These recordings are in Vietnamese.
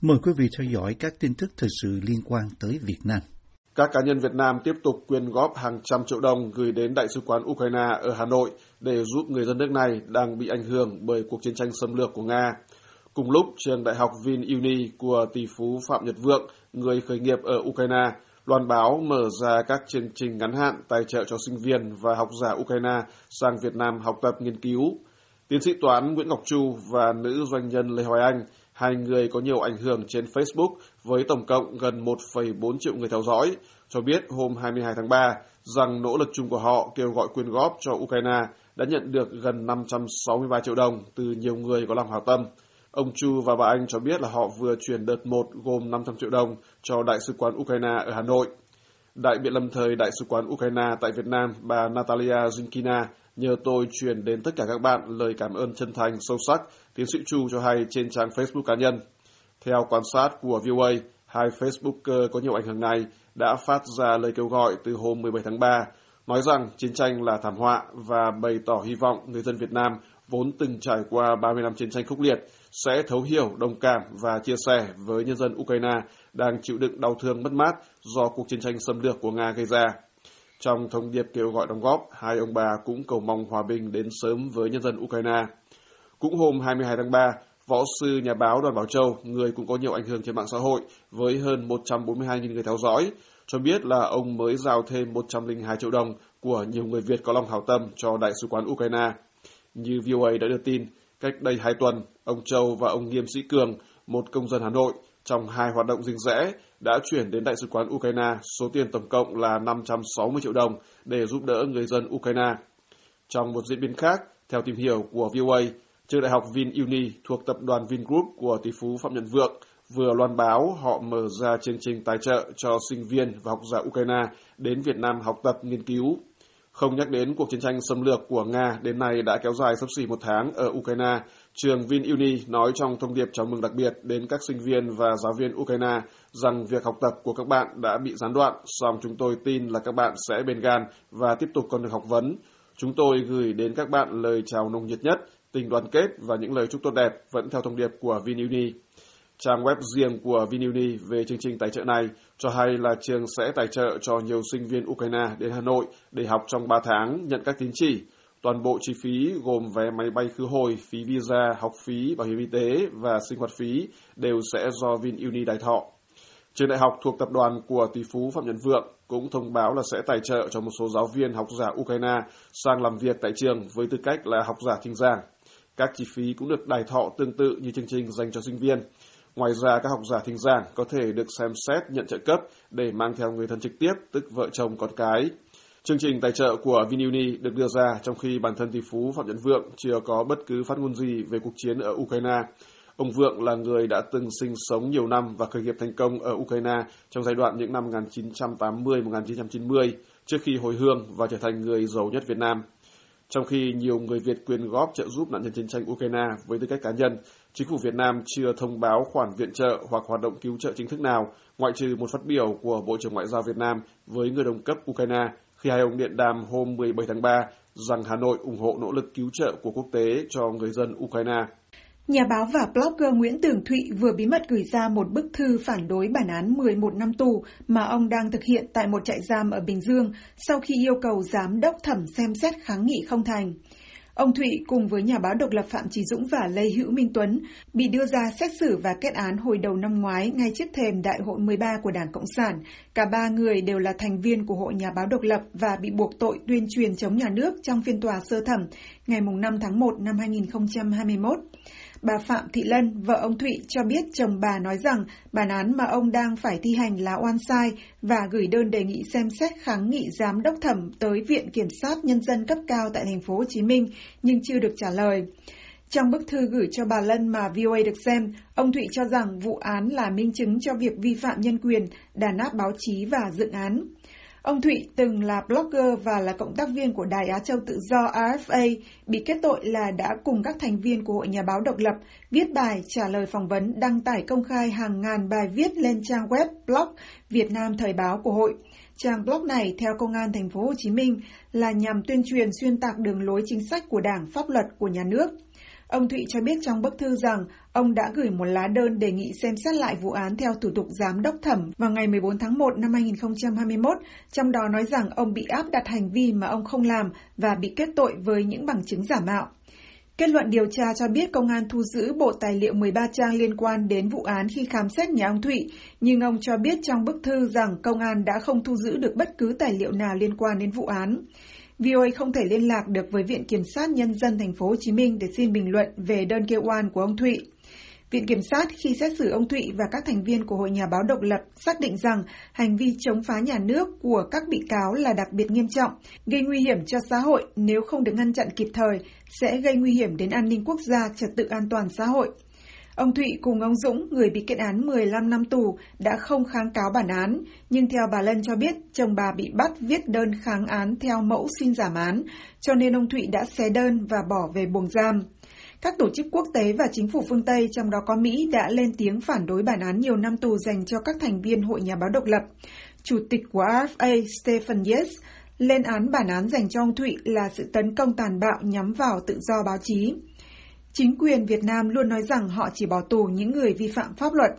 Mời quý vị theo dõi các tin tức thời sự liên quan tới Việt Nam. Các cá nhân Việt Nam tiếp tục quyên góp hàng trăm triệu đồng gửi đến Đại sứ quán Ukraine ở Hà Nội để giúp người dân nước này đang bị ảnh hưởng bởi cuộc chiến tranh xâm lược của Nga. Cùng lúc, trường đại học VinUni của tỷ phú Phạm Nhật Vượng, người khởi nghiệp ở Ukraine, loan báo mở ra các chương trình ngắn hạn tài trợ cho sinh viên và học giả Ukraine sang Việt Nam học tập nghiên cứu. Tiến sĩ toán Nguyễn Ngọc Chu và nữ doanh nhân Lê Hoài Anh, hai người có nhiều ảnh hưởng trên Facebook với tổng cộng gần 1,4 triệu người theo dõi, cho biết hôm 22 tháng 3 rằng nỗ lực chung của họ kêu gọi quyên góp cho Ukraine đã nhận được gần 563 triệu đồng từ nhiều người có lòng hảo tâm. Ông Chu và bà Anh cho biết là họ vừa chuyển đợt 1 gồm 500 triệu đồng cho Đại sứ quán Ukraine ở Hà Nội. Đại biện lâm thời Đại sứ quán Ukraine tại Việt Nam, bà Natalia Zinkina, nhờ tôi truyền đến tất cả các bạn lời cảm ơn chân thành, sâu sắc, tiến sĩ Chu cho hay trên trang Facebook cá nhân. Theo quan sát của VOA, hai Facebooker có nhiều ảnh hưởng này đã phát ra lời kêu gọi từ hôm 17 tháng 3, nói rằng chiến tranh là thảm họa và bày tỏ hy vọng người dân Việt Nam vốn từng trải qua 30 năm chiến tranh khốc liệt sẽ thấu hiểu, đồng cảm và chia sẻ với nhân dân Ukraine đang chịu đựng đau thương mất mát do cuộc chiến tranh xâm lược của Nga gây ra. Trong thông điệp kêu gọi đóng góp, hai ông bà cũng cầu mong hòa bình đến sớm với nhân dân Ukraine. Cũng hôm 22 tháng 3, võ sư nhà báo Đoàn Bảo Châu, người cũng có nhiều ảnh hưởng trên mạng xã hội với hơn 142.000 người theo dõi, cho biết là ông mới giao thêm 102 triệu đồng của nhiều người Việt có lòng hảo tâm cho Đại sứ quán Ukraine. Như VOA đã đưa tin, cách đây hai tuần, ông Châu và ông Nghiêm Sĩ Cường, một công dân Hà Nội, trong hai hoạt động riêng rẽ, đã chuyển đến Đại sứ quán Ukraine số tiền tổng cộng là 560 triệu đồng để giúp đỡ người dân Ukraine. Trong một diễn biến khác, theo tìm hiểu của VOA, trường đại học VinUni thuộc tập đoàn Vingroup của tỷ phú Phạm Nhật Vượng vừa loan báo họ mở ra chương trình tài trợ cho sinh viên và học giả Ukraine đến Việt Nam học tập nghiên cứu. Không nhắc đến cuộc chiến tranh xâm lược của Nga đến nay đã kéo dài sắp xỉ một tháng ở Ukraine, trường VinUni nói trong thông điệp chào mừng đặc biệt đến các sinh viên và giáo viên Ukraine rằng việc học tập của các bạn đã bị gián đoạn, song chúng tôi tin là các bạn sẽ bền gan và tiếp tục con đường học vấn. Chúng tôi gửi đến các bạn lời chào nồng nhiệt nhất, tình đoàn kết và những lời chúc tốt đẹp vẫn theo thông điệp của VinUni. Trang web riêng của VinUni về chương trình tài trợ này cho hay là trường sẽ tài trợ cho nhiều sinh viên Ukraine đến Hà Nội để học trong 3 tháng nhận các tín chỉ. Toàn bộ chi phí gồm vé máy bay khứ hồi, phí visa, học phí, bảo hiểm y tế và sinh hoạt phí đều sẽ do VinUni đài thọ. Trường đại học thuộc tập đoàn của tỷ phú Phạm Nhật Vượng cũng thông báo là sẽ tài trợ cho một số giáo viên học giả Ukraine sang làm việc tại trường với tư cách là học giả thính giảng. Các chi phí cũng được đài thọ tương tự như chương trình dành cho sinh viên. Ngoài ra, các học giả thính giảng có thể được xem xét nhận trợ cấp để mang theo người thân trực tiếp, tức vợ chồng con cái. Chương trình tài trợ của VinUni được đưa ra trong khi bản thân tỷ phú Phạm Nhật Vượng chưa có bất cứ phát ngôn gì về cuộc chiến ở Ukraine. Ông Vượng là người đã từng sinh sống nhiều năm và khởi nghiệp thành công ở Ukraine trong giai đoạn những năm 1980-1990 trước khi hồi hương và trở thành người giàu nhất Việt Nam. Trong khi nhiều người Việt quyên góp trợ giúp nạn nhân chiến tranh Ukraine với tư cách cá nhân, chính phủ Việt Nam chưa thông báo khoản viện trợ hoặc hoạt động cứu trợ chính thức nào, ngoại trừ một phát biểu của Bộ trưởng Ngoại giao Việt Nam với người đồng cấp Ukraine khi hai ông điện đàm hôm 17 tháng 3 rằng Hà Nội ủng hộ nỗ lực cứu trợ của quốc tế cho người dân Ukraine. Nhà báo và blogger Nguyễn Tường Thụy vừa bí mật gửi ra một bức thư phản đối bản án 11 năm tù mà ông đang thực hiện tại một trại giam ở Bình Dương sau khi yêu cầu giám đốc thẩm xem xét kháng nghị không thành. Ông Thụy cùng với nhà báo độc lập Phạm Trí Dũng và Lê Hữu Minh Tuấn bị đưa ra xét xử và kết án hồi đầu năm ngoái ngay trước thềm Đại hội 13 của Đảng Cộng sản. Cả ba người đều là thành viên của Hội Nhà báo độc lập và bị buộc tội tuyên truyền chống nhà nước trong phiên tòa sơ thẩm ngày 5 tháng 1 năm 2021. Bà Phạm Thị Lân, vợ ông Thụy cho biết chồng bà nói rằng bản án mà ông đang phải thi hành là oan sai và gửi đơn đề nghị xem xét kháng nghị giám đốc thẩm tới Viện Kiểm sát Nhân dân cấp cao tại thành phố Hồ Chí Minh nhưng chưa được trả lời. Trong bức thư gửi cho bà Lân mà VOA được xem, ông Thụy cho rằng vụ án là minh chứng cho việc vi phạm nhân quyền, đàn áp báo chí và dựng án. Ông Thụy từng là blogger và là cộng tác viên của Đài Á Châu Tự do RFA, bị kết tội là đã cùng các thành viên của Hội Nhà báo độc lập viết bài trả lời phỏng vấn đăng tải công khai hàng ngàn bài viết lên trang web blog Việt Nam Thời báo của hội. Trang blog này theo Công an thành phố Hồ Chí Minh là nhằm tuyên truyền xuyên tạc đường lối chính sách của Đảng, pháp luật của nhà nước. Ông Thụy cho biết trong bức thư rằng ông đã gửi một lá đơn đề nghị xem xét lại vụ án theo thủ tục giám đốc thẩm vào ngày 14 tháng 1 năm 2021, trong đó nói rằng ông bị áp đặt hành vi mà ông không làm và bị kết tội với những bằng chứng giả mạo. Kết luận điều tra cho biết công an thu giữ bộ tài liệu 13 trang liên quan đến vụ án khi khám xét nhà ông Thụy, nhưng ông cho biết trong bức thư rằng công an đã không thu giữ được bất cứ tài liệu nào liên quan đến vụ án. VOA không thể liên lạc được với Viện Kiểm sát Nhân dân thành phố Hồ Chí Minh để xin bình luận về đơn kêu oan của ông Thụy. Viện Kiểm sát khi xét xử ông Thụy và các thành viên của Hội Nhà báo độc lập xác định rằng hành vi chống phá nhà nước của các bị cáo là đặc biệt nghiêm trọng, gây nguy hiểm cho xã hội nếu không được ngăn chặn kịp thời, sẽ gây nguy hiểm đến an ninh quốc gia, trật tự an toàn xã hội. Ông Thụy cùng ông Dũng, người bị kết án 15 năm tù, đã không kháng cáo bản án, nhưng theo bà Lân cho biết, chồng bà bị bắt viết đơn kháng án theo mẫu xin giảm án, cho nên ông Thụy đã xé đơn và bỏ về buồng giam. Các tổ chức quốc tế và chính phủ phương Tây, trong đó có Mỹ, đã lên tiếng phản đối bản án nhiều năm tù dành cho các thành viên Hội Nhà báo độc lập. Chủ tịch của RFA Stephen Yates lên án bản án dành cho ông Thụy là sự tấn công tàn bạo nhắm vào tự do báo chí. Chính quyền Việt Nam luôn nói rằng họ chỉ bỏ tù những người vi phạm pháp luật.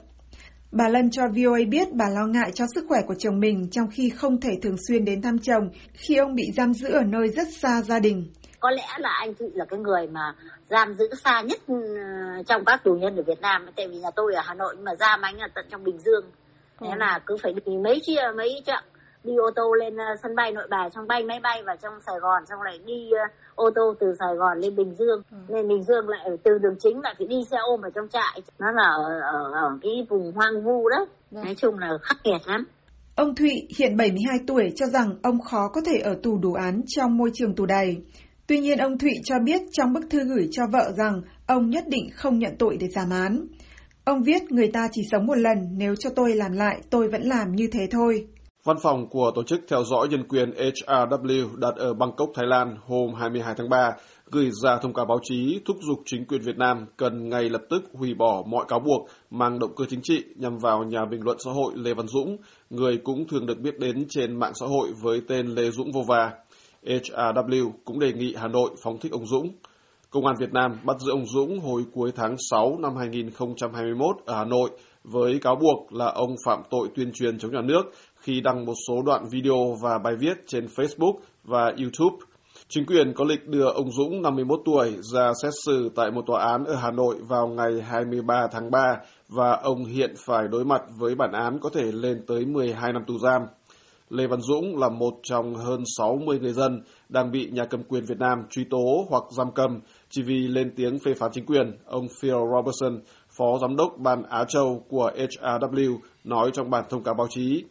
Bà Lân cho VOA biết bà lo ngại cho sức khỏe của chồng mình trong khi không thể thường xuyên đến thăm chồng khi ông bị giam giữ ở nơi rất xa gia đình. Có lẽ là anh Thụy là cái người mà giam giữ xa nhất ừ, trong các tù nhân ở Việt Nam. Tại vì nhà tôi ở Hà Nội nhưng mà giam anh là tận trong Bình Dương. Thế ừ. là cứ phải đi mấy chia mấy chặng đi ô tô lên ờ, sân bay nội bài xong bay máy bay vào trong Sài Gòn xong lại đi ờ, ô tô từ Sài Gòn lên Bình Dương ừ. nên Bình Dương lại từ đường chính lại phải đi xe ôm ở trong trại nó là ở, ở, ở cái vùng hoang vu đó Đấy. nói chung là khắc nghiệt lắm Ông Thụy hiện 72 tuổi cho rằng ông khó có thể ở tù đủ án trong môi trường tù đầy. Tuy nhiên ông Thụy cho biết trong bức thư gửi cho vợ rằng ông nhất định không nhận tội để giảm án. Ông viết người ta chỉ sống một lần, nếu cho tôi làm lại tôi vẫn làm như thế thôi. Văn phòng của Tổ chức Theo dõi Nhân quyền HRW đặt ở Bangkok, Thái Lan hôm 22 tháng 3 gửi ra thông cáo báo chí thúc giục chính quyền Việt Nam cần ngay lập tức hủy bỏ mọi cáo buộc mang động cơ chính trị nhằm vào nhà bình luận xã hội Lê Văn Dũng, người cũng thường được biết đến trên mạng xã hội với tên Lê Dũng Vô Va. HRW cũng đề nghị Hà Nội phóng thích ông Dũng. Công an Việt Nam bắt giữ ông Dũng hồi cuối tháng 6 năm 2021 ở Hà Nội với cáo buộc là ông phạm tội tuyên truyền chống nhà nước khi đăng một số đoạn video và bài viết trên Facebook và YouTube. Chính quyền có lịch đưa ông Dũng 51 tuổi ra xét xử tại một tòa án ở Hà Nội vào ngày 23 tháng 3 và ông hiện phải đối mặt với bản án có thể lên tới 12 năm tù giam. Lê Văn Dũng là một trong hơn 60 người dân đang bị nhà cầm quyền Việt Nam truy tố hoặc giam cầm chỉ vì lên tiếng phê phán chính quyền. Ông Phil Robertson, Phó Giám đốc Ban Á Châu của HRW, nói trong bản thông cáo báo chí.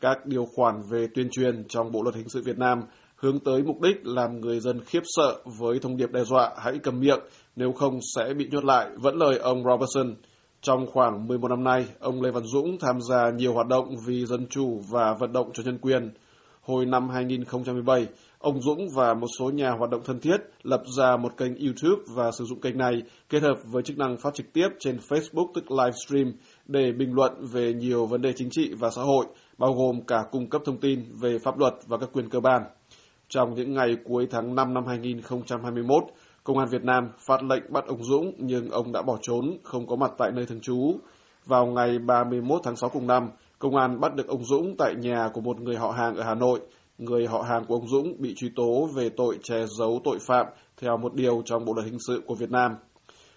Các điều khoản về tuyên truyền trong Bộ Luật Hình sự Việt Nam hướng tới mục đích làm người dân khiếp sợ với thông điệp đe dọa hãy cầm miệng, nếu không sẽ bị nhốt lại, vẫn lời ông Robertson. Trong khoảng 11 năm nay, ông Lê Văn Dũng tham gia nhiều hoạt động vì dân chủ và vận động cho nhân quyền. Hồi năm 2017, ông Dũng và một số nhà hoạt động thân thiết lập ra một kênh YouTube và sử dụng kênh này kết hợp với chức năng phát trực tiếp trên Facebook tức livestream để bình luận về nhiều vấn đề chính trị và xã hội, bao gồm cả cung cấp thông tin về pháp luật và các quyền cơ bản. Trong những ngày cuối tháng 5 năm 2021, Công an Việt Nam phát lệnh bắt ông Dũng nhưng ông đã bỏ trốn, không có mặt tại nơi thường trú. Vào ngày 31 tháng 6 cùng năm, công an bắt được ông Dũng tại nhà của một người họ hàng ở Hà Nội. Người họ hàng của ông Dũng bị truy tố về tội che giấu tội phạm theo một điều trong Bộ luật hình sự của Việt Nam.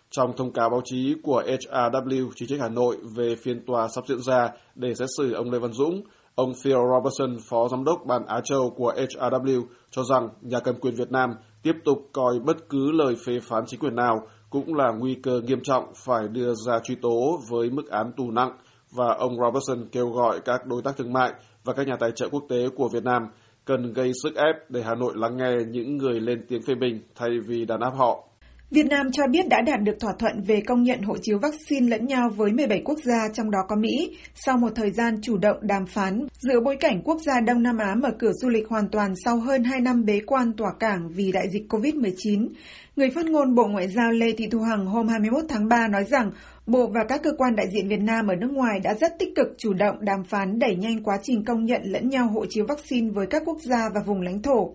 Trong thông cáo báo chí của HRW chỉ trích Hà Nội về phiên tòa sắp diễn ra để xét xử ông Lê Văn Dũng, ông Phil Robertson, Phó Giám đốc Ban Á Châu của HRW, cho rằng nhà cầm quyền Việt Nam tiếp tục coi bất cứ lời phê phán chính quyền nào cũng là nguy cơ nghiêm trọng phải đưa ra truy tố với mức án tù nặng và ông Robertson kêu gọi các đối tác thương mại và các nhà tài trợ quốc tế của Việt Nam cần gây sức ép để Hà Nội lắng nghe những người lên tiếng phê bình thay vì đàn áp họ. Việt Nam cho biết đã đạt được thỏa thuận về công nhận hộ chiếu vaccine lẫn nhau với 17 quốc gia, trong đó có Mỹ, sau một thời gian chủ động đàm phán giữa bối cảnh quốc gia Đông Nam Á mở cửa du lịch hoàn toàn sau hơn 2 năm bế quan tỏa cảng vì đại dịch COVID-19. Người phát ngôn Bộ Ngoại giao Lê Thị Thu Hằng hôm 21 tháng 3 nói rằng Bộ và các cơ quan đại diện Việt Nam ở nước ngoài đã rất tích cực chủ động đàm phán đẩy nhanh quá trình công nhận lẫn nhau hộ chiếu vaccine với các quốc gia và vùng lãnh thổ.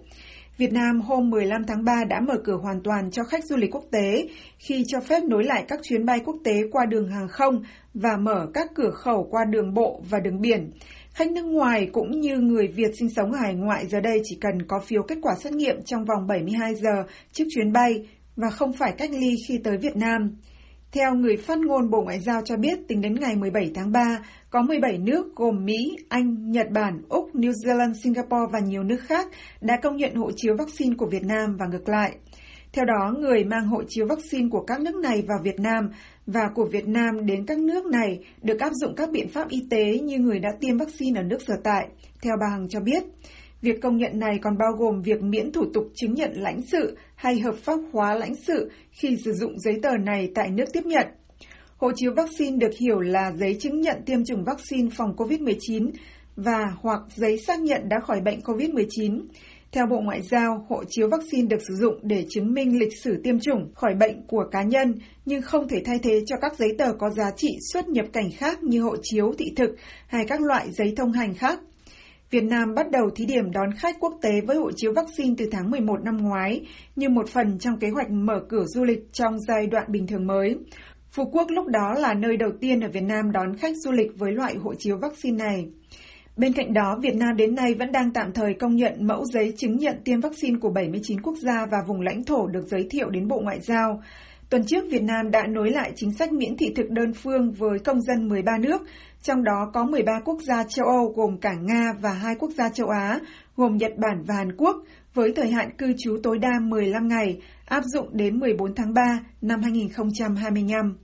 Việt Nam hôm 15 tháng 3 đã mở cửa hoàn toàn cho khách du lịch quốc tế, khi cho phép nối lại các chuyến bay quốc tế qua đường hàng không và mở các cửa khẩu qua đường bộ và đường biển. Khách nước ngoài cũng như người Việt sinh sống ở hải ngoại giờ đây chỉ cần có phiếu kết quả xét nghiệm trong vòng 72 giờ trước chuyến bay và không phải cách ly khi tới Việt Nam. Theo người phát ngôn Bộ Ngoại giao cho biết, tính đến ngày 17 tháng 3, có 17 nước gồm Mỹ, Anh, Nhật Bản, Úc, New Zealand, Singapore và nhiều nước khác đã công nhận hộ chiếu vaccine của Việt Nam và ngược lại. Theo đó, người mang hộ chiếu vaccine của các nước này vào Việt Nam và của Việt Nam đến các nước này được áp dụng các biện pháp y tế như người đã tiêm vaccine ở nước sở tại, theo bà Hằng cho biết. Việc công nhận này còn bao gồm việc miễn thủ tục chứng nhận lãnh sự hay hợp pháp hóa lãnh sự khi sử dụng giấy tờ này tại nước tiếp nhận. Hộ chiếu vaccine được hiểu là giấy chứng nhận tiêm chủng vaccine phòng COVID-19 và hoặc giấy xác nhận đã khỏi bệnh COVID-19. Theo Bộ Ngoại giao, hộ chiếu vaccine được sử dụng để chứng minh lịch sử tiêm chủng, khỏi bệnh của cá nhân, nhưng không thể thay thế cho các giấy tờ có giá trị xuất nhập cảnh khác như hộ chiếu thị thực hay các loại giấy thông hành khác. Việt Nam bắt đầu thí điểm đón khách quốc tế với hộ chiếu vaccine từ tháng 11 năm ngoái, như một phần trong kế hoạch mở cửa du lịch trong giai đoạn bình thường mới. Phú Quốc lúc đó là nơi đầu tiên ở Việt Nam đón khách du lịch với loại hộ chiếu vaccine này. Bên cạnh đó, Việt Nam đến nay vẫn đang tạm thời công nhận mẫu giấy chứng nhận tiêm vaccine của 79 quốc gia và vùng lãnh thổ được giới thiệu đến Bộ Ngoại giao. Tuần trước, Việt Nam đã nối lại chính sách miễn thị thực đơn phương với công dân 13 nước, trong đó có 13 quốc gia châu Âu gồm cả Nga và hai quốc gia châu Á, gồm Nhật Bản và Hàn Quốc, với thời hạn cư trú tối đa 15 ngày, áp dụng đến 14 tháng 3 năm 2025.